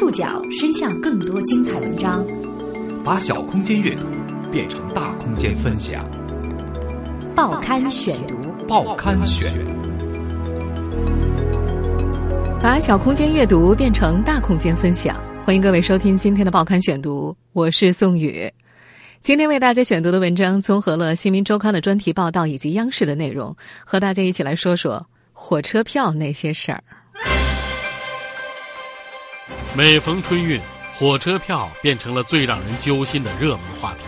触角伸向更多精彩文章，把小空间阅读变成大空间分享。报刊选读，报刊选，把小空间阅读变成大空间分享。欢迎各位收听今天的报刊选读，我是宋宇。今天为大家选读的文章综合了《新民周刊》的专题报道以及央视的内容，和大家一起来说说火车票那些事儿。每逢春运，火车票变成了最让人揪心的热门话题。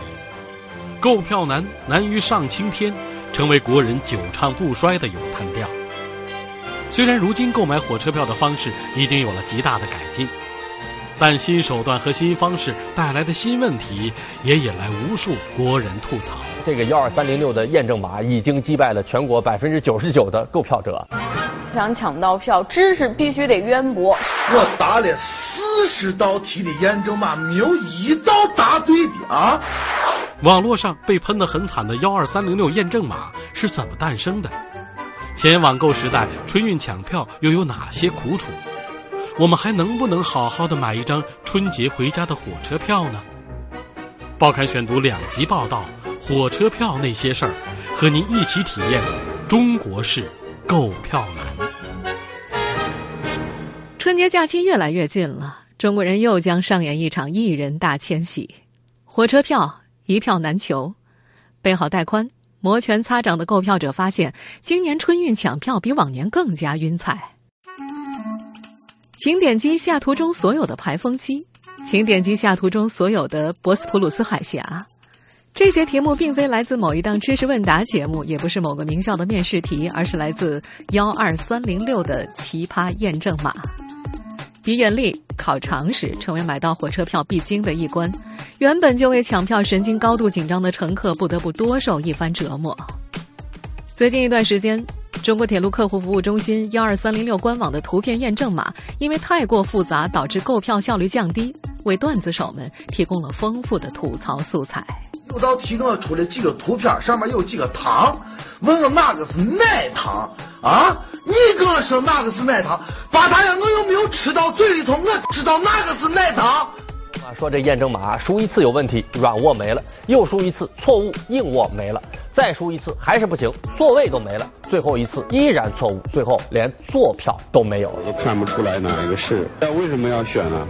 购票难，难于上青天，成为国人久唱不衰的咏叹调。虽然如今购买火车票的方式已经有了极大的改进。但新手段和新方式带来的新问题，也引来无数国人吐槽。这个幺二三零六的验证码已经击败了全国百分之九十九的购票者。想抢到票，知识必须得渊博。我答了四十道题的验证码，没有一道答对的啊！网络上被喷得很惨的幺二三零六验证码是怎么诞生的？前网购时代，春运抢票又有哪些苦楚？我们还能不能好好的买一张春节回家的火车票呢？报刊选读两集报道火车票那些事儿，和您一起体验中国式购票难。春节假期越来越近了，中国人又将上演一场艺人大迁徙，火车票一票难求。备好带宽、摩拳擦掌的购票者发现，今年春运抢票比往年更加晕菜。请点击下图中所有的排风机，请点击下图中所有的博斯普鲁斯海峡。这些题目并非来自某一档知识问答节目，也不是某个名校的面试题，而是来自幺二三零六的奇葩验证码。比眼力、考常识，成为买到火车票必经的一关。原本就为抢票神经高度紧张的乘客，不得不多受一番折磨。最近一段时间。中国铁路客户服务中心幺二三零六官网的图片验证码因为太过复杂，导致购票效率降低，为段子手们提供了丰富的吐槽素材。有道题给我出了几个图片，上面有几个糖，问我哪个是奶糖啊？说哪个是奶糖？八大爷，我又没有吃到嘴里头，我知道哪个是奶糖。说这验证码输一次有问题，软卧没了；又输一次错误，硬卧没了；再输一次还是不行，座位都没了；最后一次依然错误，最后连坐票都没有，都看不出来哪一个是。那为什么要选呢？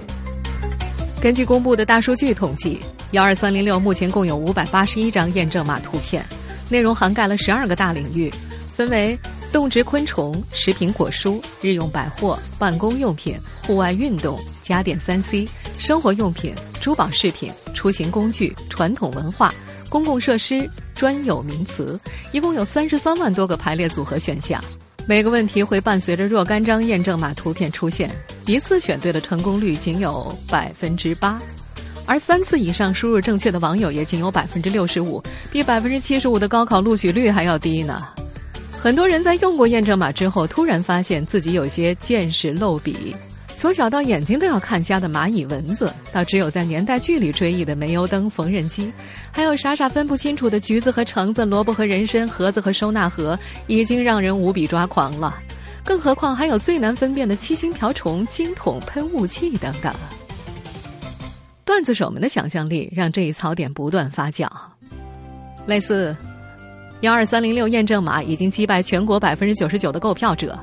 根据公布的大数据统计，幺二三零六目前共有五百八十一张验证码图片，内容涵盖了十二个大领域，分为。动植昆虫、食品果蔬、日用百货、办公用品、户外运动、家电三 C、生活用品、珠宝饰品、出行工具、传统文化、公共设施、专有名词，一共有三十三万多个排列组合选项。每个问题会伴随着若干张验证码图片出现，一次选对的成功率仅有百分之八，而三次以上输入正确的网友也仅有百分之六十五，比百分之七十五的高考录取率还要低呢。很多人在用过验证码之后，突然发现自己有些见识漏笔。从小到眼睛都要看瞎的蚂蚁、蚊子，到只有在年代剧里追忆的煤油灯、缝纫机，还有傻傻分不清楚的橘子和橙子、萝卜和人参、盒子和收纳盒，已经让人无比抓狂了。更何况还有最难分辨的七星瓢虫、金筒喷雾器等等。段子手们的想象力让这一槽点不断发酵，类似。幺二三零六验证码已经击败全国百分之九十九的购票者，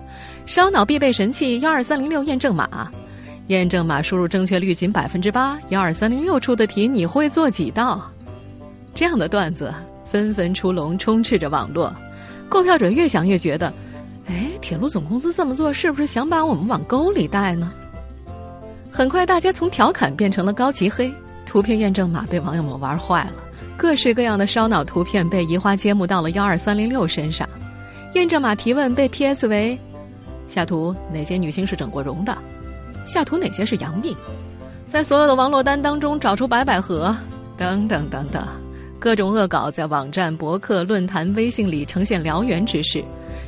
烧脑必备神器幺二三零六验证码，验证码输入正确率仅百分之八。幺二三零六出的题你会做几道？这样的段子纷纷出笼，充斥着网络。购票者越想越觉得，哎，铁路总公司这么做是不是想把我们往沟里带呢？很快，大家从调侃变成了高级黑，图片验证码被网友们玩坏了。各式各样的烧脑图片被移花接木到了幺二三零六身上，验证码提问被 PS 为：下图哪些女星是整过容的？下图哪些是杨幂？在所有的王珞丹当中找出白百合，等等等等，各种恶搞在网站、博客、论坛、微信里呈现燎原之势。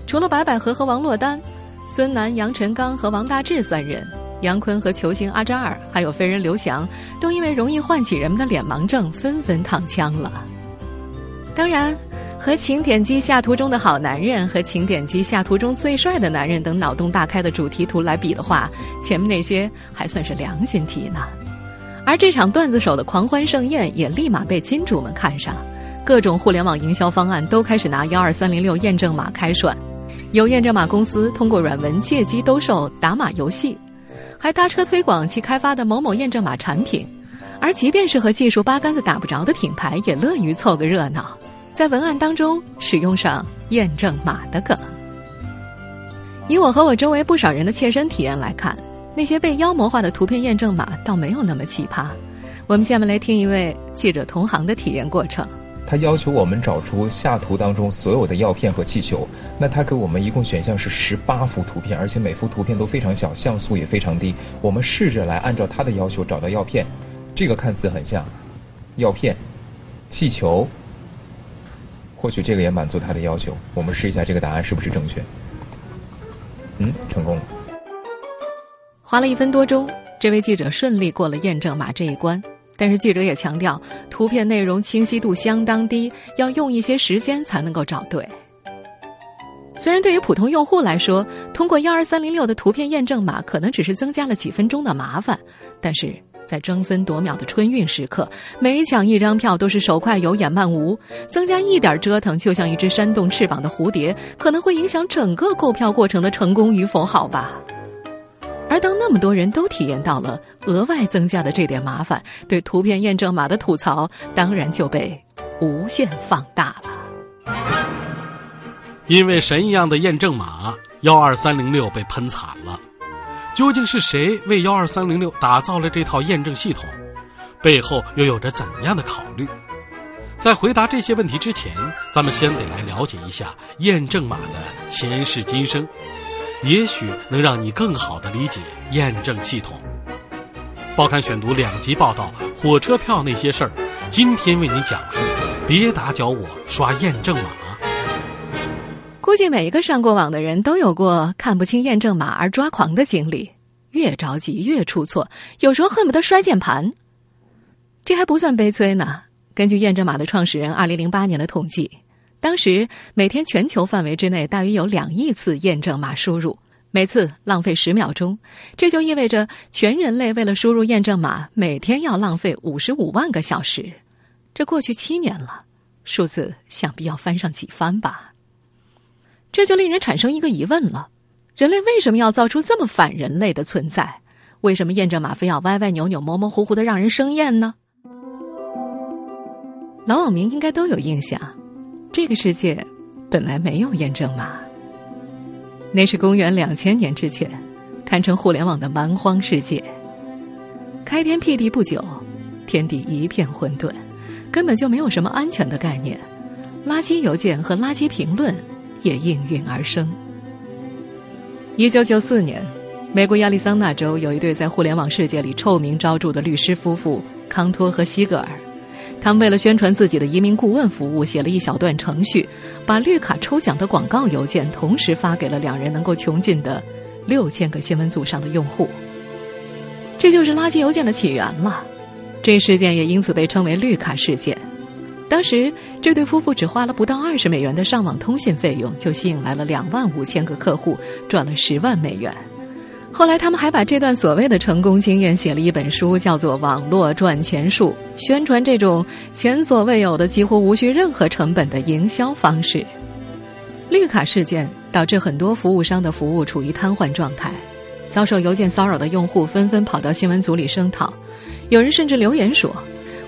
除了白百合和王珞丹，孙楠、杨晨刚和王大治三人。杨坤和球星阿扎尔，还有飞人刘翔，都因为容易唤起人们的脸盲症，纷纷躺枪了。当然，和请点击下图中的好男人和请点击下图中最帅的男人等脑洞大开的主题图来比的话，前面那些还算是良心题呢。而这场段子手的狂欢盛宴也立马被金主们看上，各种互联网营销方案都开始拿幺二三零六验证码开涮。有验证码公司通过软文借机兜售打码游戏，还搭车推广其开发的某某验证码产品。而即便是和技术八竿子打不着的品牌，也乐于凑个热闹。在文案当中使用上验证码的梗。以我和我周围不少人的切身体验来看，那些被妖魔化的图片验证码倒没有那么奇葩。我们下面来听一位记者同行的体验过程。他要求我们找出下图当中所有的药片和气球，那他给我们一共选项是十八幅图片，而且每幅图片都非常小，像素也非常低。我们试着来按照他的要求找到药片，这个看似很像药片、气球。或许这个也满足他的要求。我们试一下这个答案是不是正确？嗯，成功了。花了一分多钟，这位记者顺利过了验证码这一关。但是记者也强调，图片内容清晰度相当低，要用一些时间才能够找对。虽然对于普通用户来说，通过幺二三零六的图片验证码可能只是增加了几分钟的麻烦，但是。在争分夺秒的春运时刻，每抢一张票都是手快有眼慢无，增加一点折腾，就像一只扇动翅膀的蝴蝶，可能会影响整个购票过程的成功与否，好吧？而当那么多人都体验到了额外增加的这点麻烦，对图片验证码的吐槽当然就被无限放大了。因为神一样的验证码，幺二三零六被喷惨了。究竟是谁为幺二三零六打造了这套验证系统？背后又有着怎样的考虑？在回答这些问题之前，咱们先得来了解一下验证码的前世今生，也许能让你更好的理解验证系统。报刊选读两集报道火车票那些事儿，今天为你讲述：别打搅我刷验证码。估计每一个上过网的人都有过看不清验证码而抓狂的经历，越着急越出错，有时候恨不得摔键盘。这还不算悲催呢。根据验证码的创始人二零零八年的统计，当时每天全球范围之内大约有两亿次验证码输入，每次浪费十秒钟，这就意味着全人类为了输入验证码，每天要浪费五十五万个小时。这过去七年了，数字想必要翻上几番吧。这就令人产生一个疑问了：人类为什么要造出这么反人类的存在？为什么验证码非要歪歪扭扭、模模糊糊的让人生厌呢？老网民应该都有印象，这个世界本来没有验证码。那是公元两千年之前，堪称互联网的蛮荒世界。开天辟地不久，天地一片混沌，根本就没有什么安全的概念，垃圾邮件和垃圾评论。也应运而生。一九九四年，美国亚利桑那州有一对在互联网世界里臭名昭著的律师夫妇康托和西格尔，他们为了宣传自己的移民顾问服务，写了一小段程序，把绿卡抽奖的广告邮件同时发给了两人能够穷尽的六千个新闻组上的用户。这就是垃圾邮件的起源了。这事件也因此被称为“绿卡事件”。当时，这对夫妇只花了不到二十美元的上网通信费用，就吸引来了两万五千个客户，赚了十万美元。后来，他们还把这段所谓的成功经验写了一本书，叫做《网络赚钱术》，宣传这种前所未有的、几乎无需任何成本的营销方式。绿卡事件导致很多服务商的服务处于瘫痪状态，遭受邮件骚扰的用户纷纷跑到新闻组里声讨，有人甚至留言说。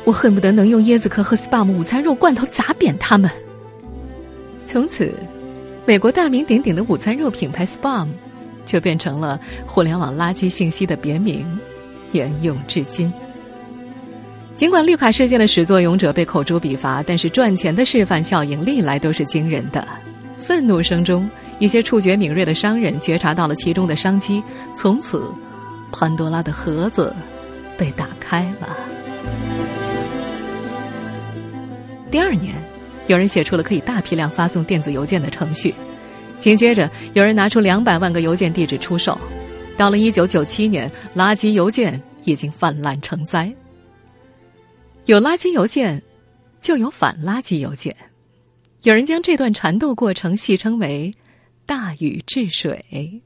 我恨不得能用椰子壳和 Spam 午餐肉罐头砸扁他们。从此，美国大名鼎鼎的午餐肉品牌 Spam 就变成了互联网垃圾信息的别名，沿用至今。尽管绿卡事件的始作俑者被口诛笔伐，但是赚钱的示范效应历来都是惊人的。愤怒声中，一些触觉敏锐的商人觉察到了其中的商机，从此，潘多拉的盒子被打开了。第二年，有人写出了可以大批量发送电子邮件的程序。紧接着，有人拿出两百万个邮件地址出售。到了一九九七年，垃圾邮件已经泛滥成灾。有垃圾邮件，就有反垃圾邮件。有人将这段缠斗过程戏称为“大禹治水”。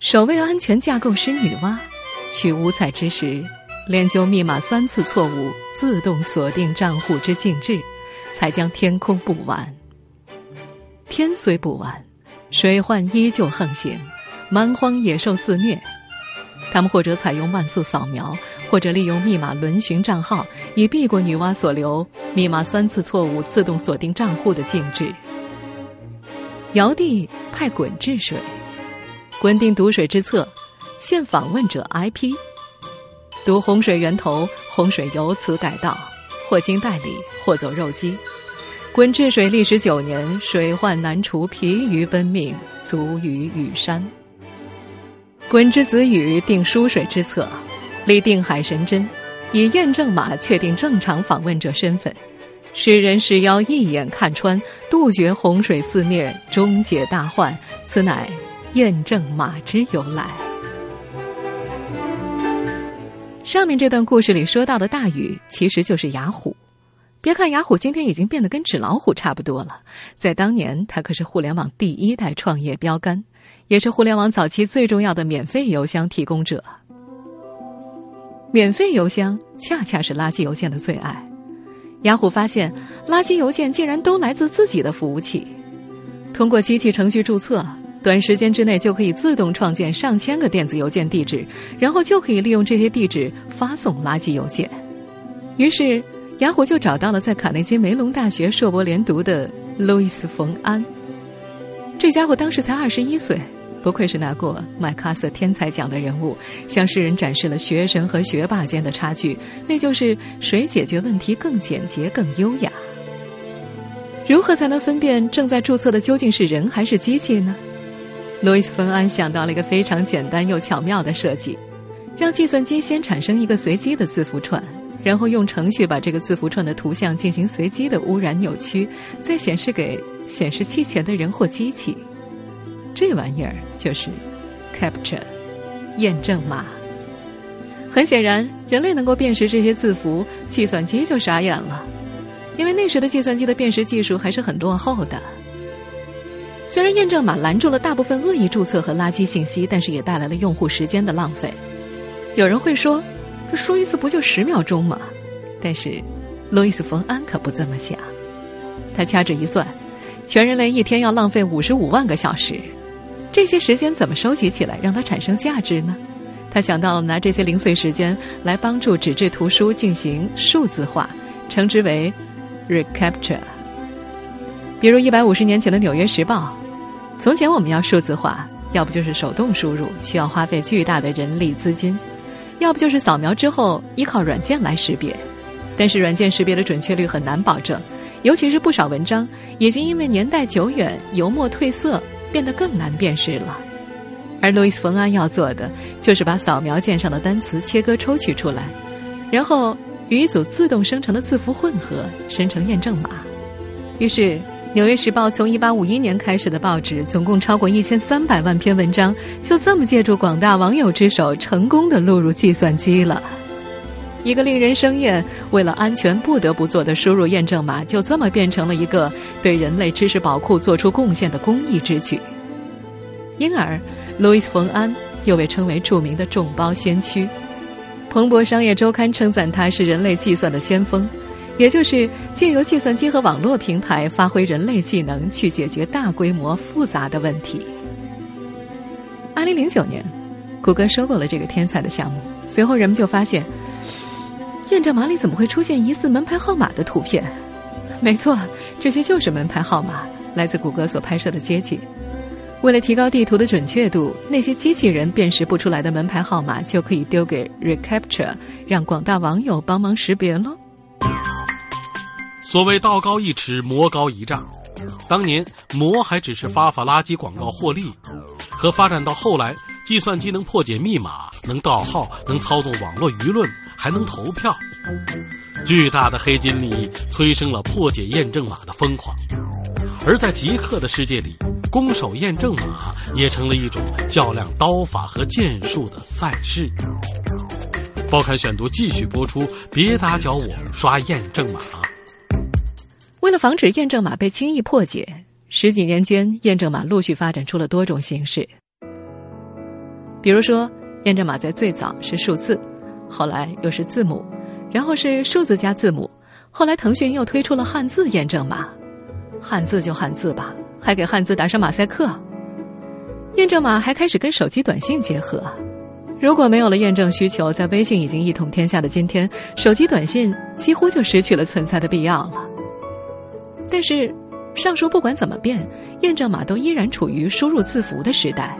守卫安全架构师女娲，取五彩之时，练就密码三次错误自动锁定账户之禁制，才将天空补完。天虽不完，水患依旧横行，蛮荒野兽肆虐。他们或者采用慢速扫描，或者利用密码轮询账号，以避过女娲所留密码三次错误自动锁定账户的禁制。尧帝派鲧治水，鲧定堵水之策，现访问者 IP，堵洪水源头，洪水由此改道，或经代理，或走肉鸡。鲧治水历时九年，水患难除，疲于奔命，卒于羽山。鲧之子禹定疏水之策，立定海神针，以验证码确定正常访问者身份，使人使妖一眼看穿，杜绝洪水肆虐，终解大患。此乃验证码之由来。上面这段故事里说到的大禹，其实就是雅虎。别看雅虎今天已经变得跟纸老虎差不多了，在当年，它可是互联网第一代创业标杆，也是互联网早期最重要的免费邮箱提供者。免费邮箱恰恰是垃圾邮件的最爱。雅虎发现，垃圾邮件竟然都来自自己的服务器，通过机器程序注册，短时间之内就可以自动创建上千个电子邮件地址，然后就可以利用这些地址发送垃圾邮件。于是。雅虎就找到了在卡内基梅隆大学硕博连读的路易斯·冯安。这家伙当时才二十一岁，不愧是拿过麦克阿瑟天才奖的人物，向世人展示了学神和学霸间的差距，那就是谁解决问题更简洁、更优雅。如何才能分辨正在注册的究竟是人还是机器呢？路易斯·冯安想到了一个非常简单又巧妙的设计，让计算机先产生一个随机的字符串。然后用程序把这个字符串的图像进行随机的污染扭曲，再显示给显示器前的人或机器。这玩意儿就是 capture 验证码。很显然，人类能够辨识这些字符，计算机就傻眼了，因为那时的计算机的辨识技术还是很落后的。虽然验证码拦住了大部分恶意注册和垃圾信息，但是也带来了用户时间的浪费。有人会说。这输一次不就十秒钟吗？但是，路易斯·冯安可不这么想。他掐指一算，全人类一天要浪费五十五万个小时。这些时间怎么收集起来，让它产生价值呢？他想到拿这些零碎时间来帮助纸质图书进行数字化，称之为 “recapture”。比如一百五十年前的《纽约时报》，从前我们要数字化，要不就是手动输入，需要花费巨大的人力资金。要不就是扫描之后依靠软件来识别，但是软件识别的准确率很难保证，尤其是不少文章已经因为年代久远、油墨褪色，变得更难辨识了。而路易斯·冯安要做的就是把扫描键上的单词切割抽取出来，然后与一组自动生成的字符混合，生成验证码。于是。《纽约时报》从1851年开始的报纸，总共超过1300万篇文章，就这么借助广大网友之手，成功的录入计算机了。一个令人生厌、为了安全不得不做的输入验证码，就这么变成了一个对人类知识宝库做出贡献的公益之举。因而，路易斯·冯安又被称为著名的众包先驱，《彭博商业周刊》称赞他是人类计算的先锋。也就是借由计算机和网络平台，发挥人类技能去解决大规模复杂的问题。二零零九年，谷歌收购了这个天才的项目。随后，人们就发现，验证码里怎么会出现疑似门牌号码的图片？没错，这些就是门牌号码，来自谷歌所拍摄的街景。为了提高地图的准确度，那些机器人辨识不出来的门牌号码，就可以丢给 Recapture，让广大网友帮忙识别喽。所谓道高一尺，魔高一丈。当年魔还只是发发垃圾广告获利，可发展到后来，计算机能破解密码，能盗号，能操纵网络舆论，还能投票。巨大的黑金利益催生了破解验证码的疯狂，而在极客的世界里，攻守验证码也成了一种较量刀法和剑术的赛事。报刊选读继续播出，别打搅我刷验证码。为了防止验证码被轻易破解，十几年间，验证码陆续发展出了多种形式。比如说，验证码在最早是数字，后来又是字母，然后是数字加字母，后来腾讯又推出了汉字验证码。汉字就汉字吧，还给汉字打上马赛克。验证码还开始跟手机短信结合。如果没有了验证需求，在微信已经一统天下的今天，手机短信几乎就失去了存在的必要了。但是，上述不管怎么变，验证码都依然处于输入字符的时代。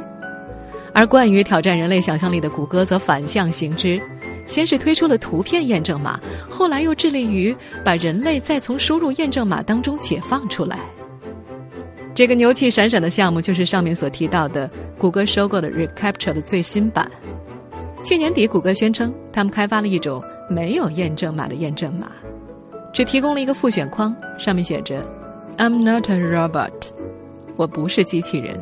而惯于挑战人类想象力的谷歌则反向行之，先是推出了图片验证码，后来又致力于把人类再从输入验证码当中解放出来。这个牛气闪闪的项目，就是上面所提到的谷歌收购的 Recaptcha 的最新版。去年底，谷歌宣称他们开发了一种没有验证码的验证码，只提供了一个复选框，上面写着 “I'm not a robot”，我不是机器人。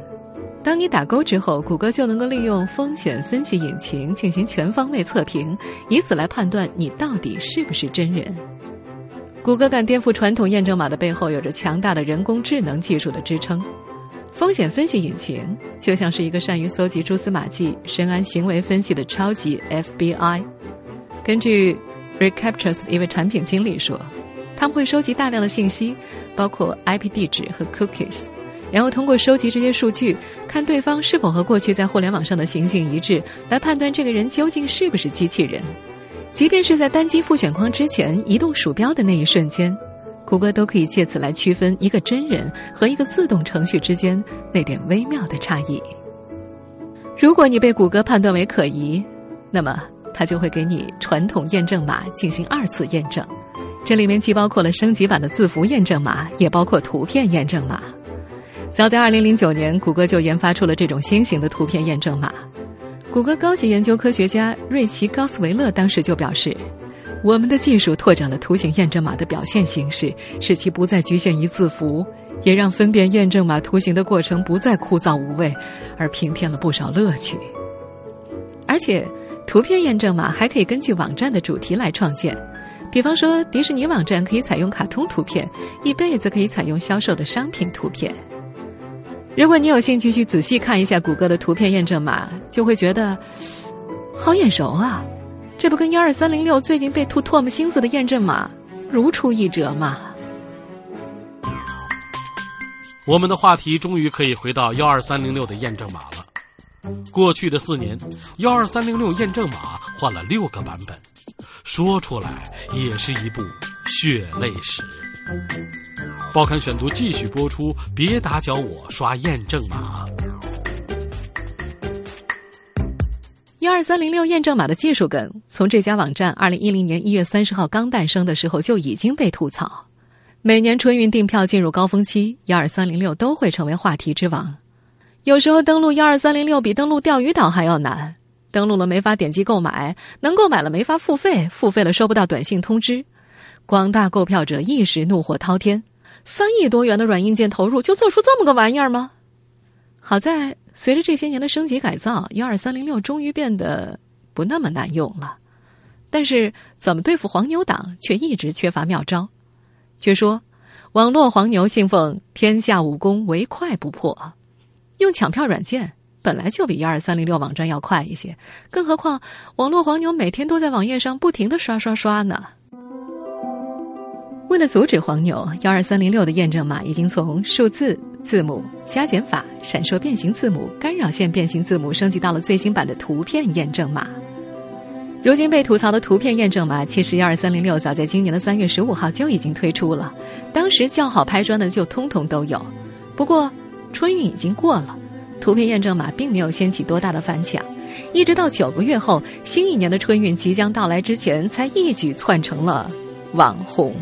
当你打勾之后，谷歌就能够利用风险分析引擎进行全方位测评，以此来判断你到底是不是真人。谷歌敢颠覆传统验证码的背后，有着强大的人工智能技术的支撑。风险分析引擎就像是一个善于搜集蛛丝马迹、深谙行为分析的超级 FBI。根据 Recaptcha 的一位产品经理说，他们会收集大量的信息，包括 IP 地址和 cookies，然后通过收集这些数据，看对方是否和过去在互联网上的行径一致，来判断这个人究竟是不是机器人。即便是在单击复选框之前移动鼠标的那一瞬间，谷歌都可以借此来区分一个真人和一个自动程序之间那点微妙的差异。如果你被谷歌判断为可疑，那么它就会给你传统验证码进行二次验证，这里面既包括了升级版的字符验证码，也包括图片验证码。早在2009年，谷歌就研发出了这种新型的图片验证码。谷歌高级研究科学家瑞奇·高斯维勒当时就表示：“我们的技术拓展了图形验证码的表现形式，使其不再局限于字符，也让分辨验证码图形的过程不再枯燥无味，而平添了不少乐趣。而且，图片验证码还可以根据网站的主题来创建，比方说，迪士尼网站可以采用卡通图片，易贝则可以采用销售的商品图片。”如果你有兴趣去仔细看一下谷歌的图片验证码，就会觉得好眼熟啊！这不跟幺二三零六最近被吐唾沫星子的验证码如出一辙吗？我们的话题终于可以回到幺二三零六的验证码了。过去的四年，幺二三零六验证码换了六个版本，说出来也是一部血泪史。报刊选读继续播出，别打搅我刷验证码。幺二三零六验证码的技术梗，从这家网站二零一零年一月三十号刚诞生的时候就已经被吐槽。每年春运订票进入高峰期，幺二三零六都会成为话题之王。有时候登录幺二三零六比登录钓鱼岛还要难，登录了没法点击购买，能购买了没法付费，付费了收不到短信通知，广大购票者一时怒火滔天。三亿多元的软硬件投入，就做出这么个玩意儿吗？好在随着这些年的升级改造，幺二三零六终于变得不那么难用了。但是怎么对付黄牛党，却一直缺乏妙招。据说网络黄牛信奉天下武功唯快不破，用抢票软件本来就比幺二三零六网站要快一些，更何况网络黄牛每天都在网页上不停的刷刷刷呢。为了阻止黄牛，幺二三零六的验证码已经从数字、字母、加减法、闪烁变形字母、干扰线变形字母升级到了最新版的图片验证码。如今被吐槽的图片验证码，其实幺二三零六早在今年的三月十五号就已经推出了，当时叫好拍砖的就通通都有。不过春运已经过了，图片验证码并没有掀起多大的反响，一直到九个月后，新一年的春运即将到来之前，才一举窜成了网红。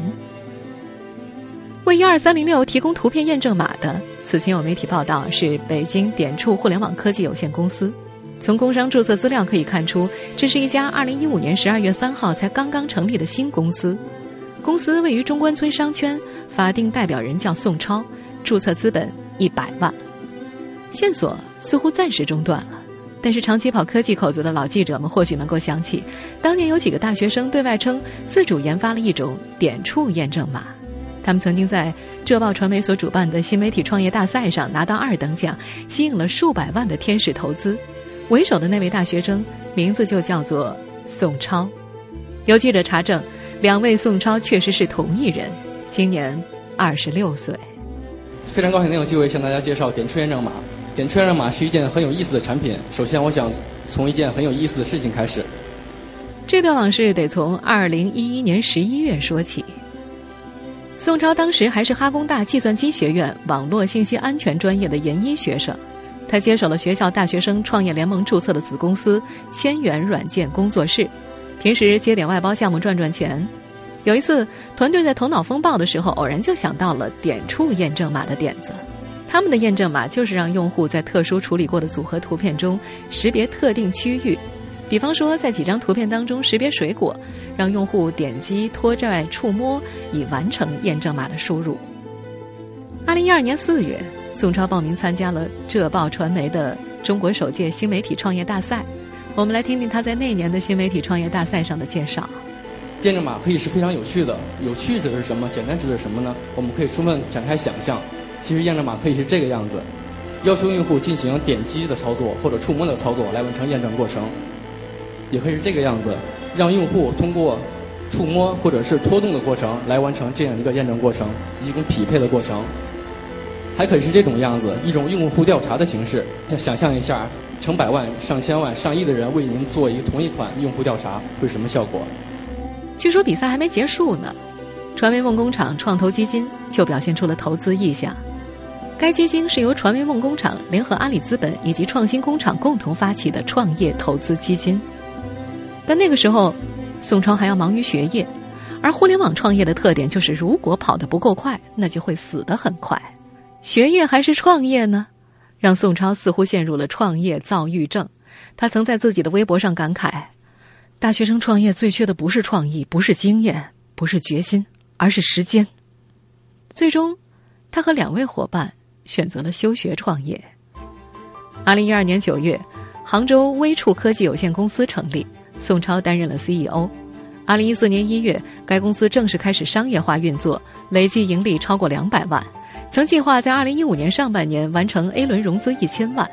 为一二三零六提供图片验证码的，此前有媒体报道是北京点触互联网科技有限公司。从工商注册资料可以看出，这是一家二零一五年十二月三号才刚刚成立的新公司。公司位于中关村商圈，法定代表人叫宋超，注册资本一百万。线索似乎暂时中断了，但是长期跑科技口子的老记者们或许能够想起，当年有几个大学生对外称自主研发了一种点触验证码。他们曾经在浙报传媒所主办的新媒体创业大赛上拿到二等奖，吸引了数百万的天使投资。为首的那位大学生名字就叫做宋超。有记者查证，两位宋超确实是同一人，今年二十六岁。非常高兴能有机会向大家介绍点触验证码。点触验证码是一件很有意思的产品。首先，我想从一件很有意思的事情开始。这段往事得从二零一一年十一月说起。宋超当时还是哈工大计算机学院网络信息安全专业的研一学生，他接手了学校大学生创业联盟注册的子公司千元软件工作室，平时接点外包项目赚赚钱。有一次，团队在头脑风暴的时候，偶然就想到了点触验证码的点子。他们的验证码就是让用户在特殊处理过的组合图片中识别特定区域，比方说在几张图片当中识别水果。让用户点击、拖拽、触摸，以完成验证码的输入。二零一二年四月，宋超报名参加了浙报传媒的中国首届新媒体创业大赛。我们来听听他在那年的新媒体创业大赛上的介绍。验证码可以是非常有趣的，有趣指的是什么？简单指的是什么呢？我们可以充分展开想象。其实验证码可以是这个样子：要求用户进行点击的操作或者触摸的操作来完成验证过程，也可以是这个样子。让用户通过触摸或者是拖动的过程来完成这样一个验证过程，一种匹配的过程，还可以是这种样子，一种用户调查的形式。想象一下，成百万、上千万、上亿的人为您做一个同一款用户调查，会什么效果？据说比赛还没结束呢，传媒梦工厂创投基金就表现出了投资意向。该基金是由传媒梦工厂联合阿里资本以及创新工厂共同发起的创业投资基金。但那个时候，宋超还要忙于学业，而互联网创业的特点就是，如果跑得不够快，那就会死得很快。学业还是创业呢？让宋超似乎陷入了创业躁郁症。他曾在自己的微博上感慨：“大学生创业最缺的不是创意，不是经验，不是决心，而是时间。”最终，他和两位伙伴选择了休学创业。二零一二年九月，杭州微触科技有限公司成立。宋超担任了 CEO。二零一四年一月，该公司正式开始商业化运作，累计盈利超过两百万。曾计划在二零一五年上半年完成 A 轮融资一千万。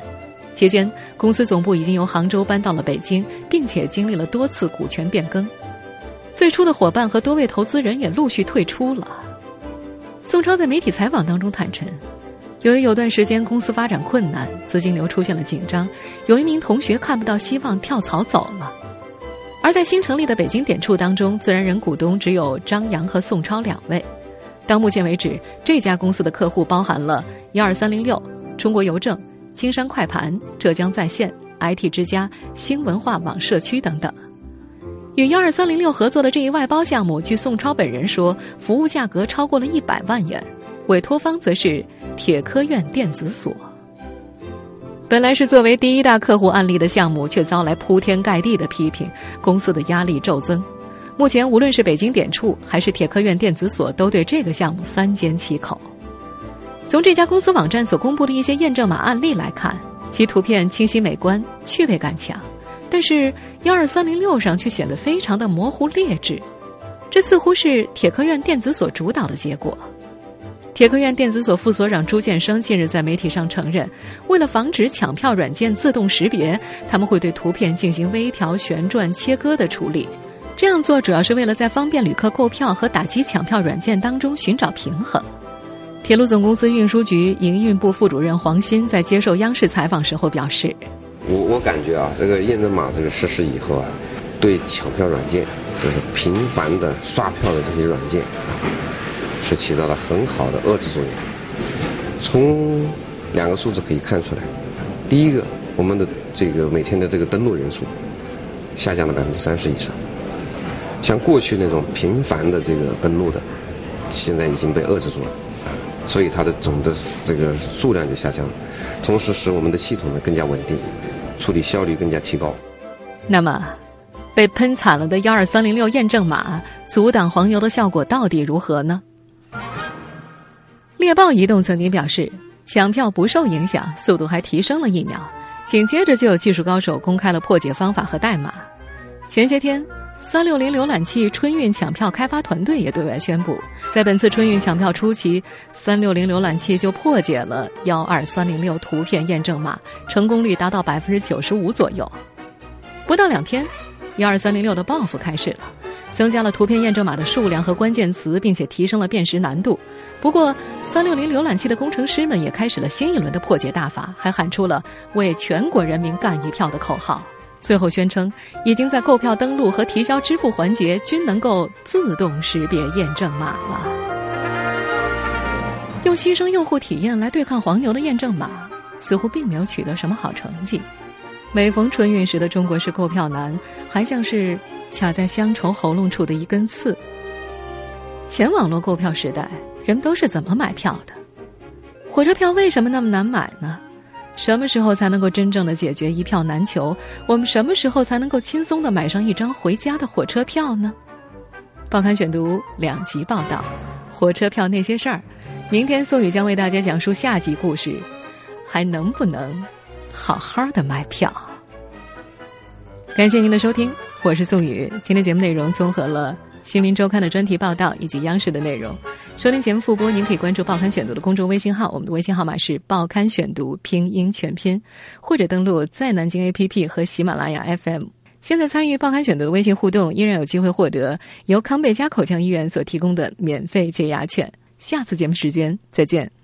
期间，公司总部已经由杭州搬到了北京，并且经历了多次股权变更。最初的伙伴和多位投资人也陆续退出了。宋超在媒体采访当中坦诚，由于有段时间公司发展困难，资金流出现了紧张，有一名同学看不到希望，跳槽走了。而在新成立的北京点处当中，自然人股东只有张扬和宋超两位。到目前为止，这家公司的客户包含了幺二三零六、中国邮政、金山快盘、浙江在线、IT 之家、新文化网社区等等。与幺二三零六合作的这一外包项目，据宋超本人说，服务价格超过了一百万元。委托方则是铁科院电子所。本来是作为第一大客户案例的项目，却遭来铺天盖地的批评，公司的压力骤增。目前，无论是北京点触还是铁科院电子所，都对这个项目三缄其口。从这家公司网站所公布的一些验证码案例来看，其图片清晰美观，趣味感强，但是幺二三零六上却显得非常的模糊劣质。这似乎是铁科院电子所主导的结果。铁科院电子所副所长朱建生近日在媒体上承认，为了防止抢票软件自动识别，他们会对图片进行微调、旋转、切割的处理。这样做主要是为了在方便旅客购票和打击抢票软件当中寻找平衡。铁路总公司运输局营运部副主任黄鑫在接受央视采访时候表示：“我我感觉啊，这个验证码这个实施以后啊，对抢票软件，就是频繁的刷票的这些软件啊。”是起到了很好的遏制作用。从两个数字可以看出来，第一个，我们的这个每天的这个登录人数下降了百分之三十以上。像过去那种频繁的这个登录的，现在已经被遏制住了，所以它的总的这个数量就下降了，同时使我们的系统呢更加稳定，处理效率更加提高。那么，被喷惨了的幺二三零六验证码阻挡黄牛的效果到底如何呢？猎豹移动曾经表示，抢票不受影响，速度还提升了一秒。紧接着就有技术高手公开了破解方法和代码。前些天，三六零浏览器春运抢票开发团队也对外宣布，在本次春运抢票初期，三六零浏览器就破解了幺二三零六图片验证码，成功率达到百分之九十五左右。不到两天，幺二三零六的报复开始了，增加了图片验证码的数量和关键词，并且提升了辨识难度。不过，三六零浏览器的工程师们也开始了新一轮的破解大法，还喊出了“为全国人民干一票”的口号。最后宣称，已经在购票登录和提交支付环节均能够自动识别验证码了。用牺牲用户体验来对抗黄牛的验证码，似乎并没有取得什么好成绩。每逢春运时的中国式购票难，还像是卡在乡愁喉咙处的一根刺。前网络购票时代，人们都是怎么买票的？火车票为什么那么难买呢？什么时候才能够真正的解决一票难求？我们什么时候才能够轻松的买上一张回家的火车票呢？报刊选读两集报道，火车票那些事儿。明天宋宇将为大家讲述下集故事，还能不能好好的买票？感谢您的收听，我是宋宇。今天节目内容综合了。《新民周刊》的专题报道以及央视的内容，收听节目复播，您可以关注《报刊选读》的公众微信号，我们的微信号码是“报刊选读”拼音全拼，或者登录在南京 APP 和喜马拉雅 FM。现在参与《报刊选读》的微信互动，依然有机会获得由康贝佳口腔医院所提供的免费洁牙券。下次节目时间再见。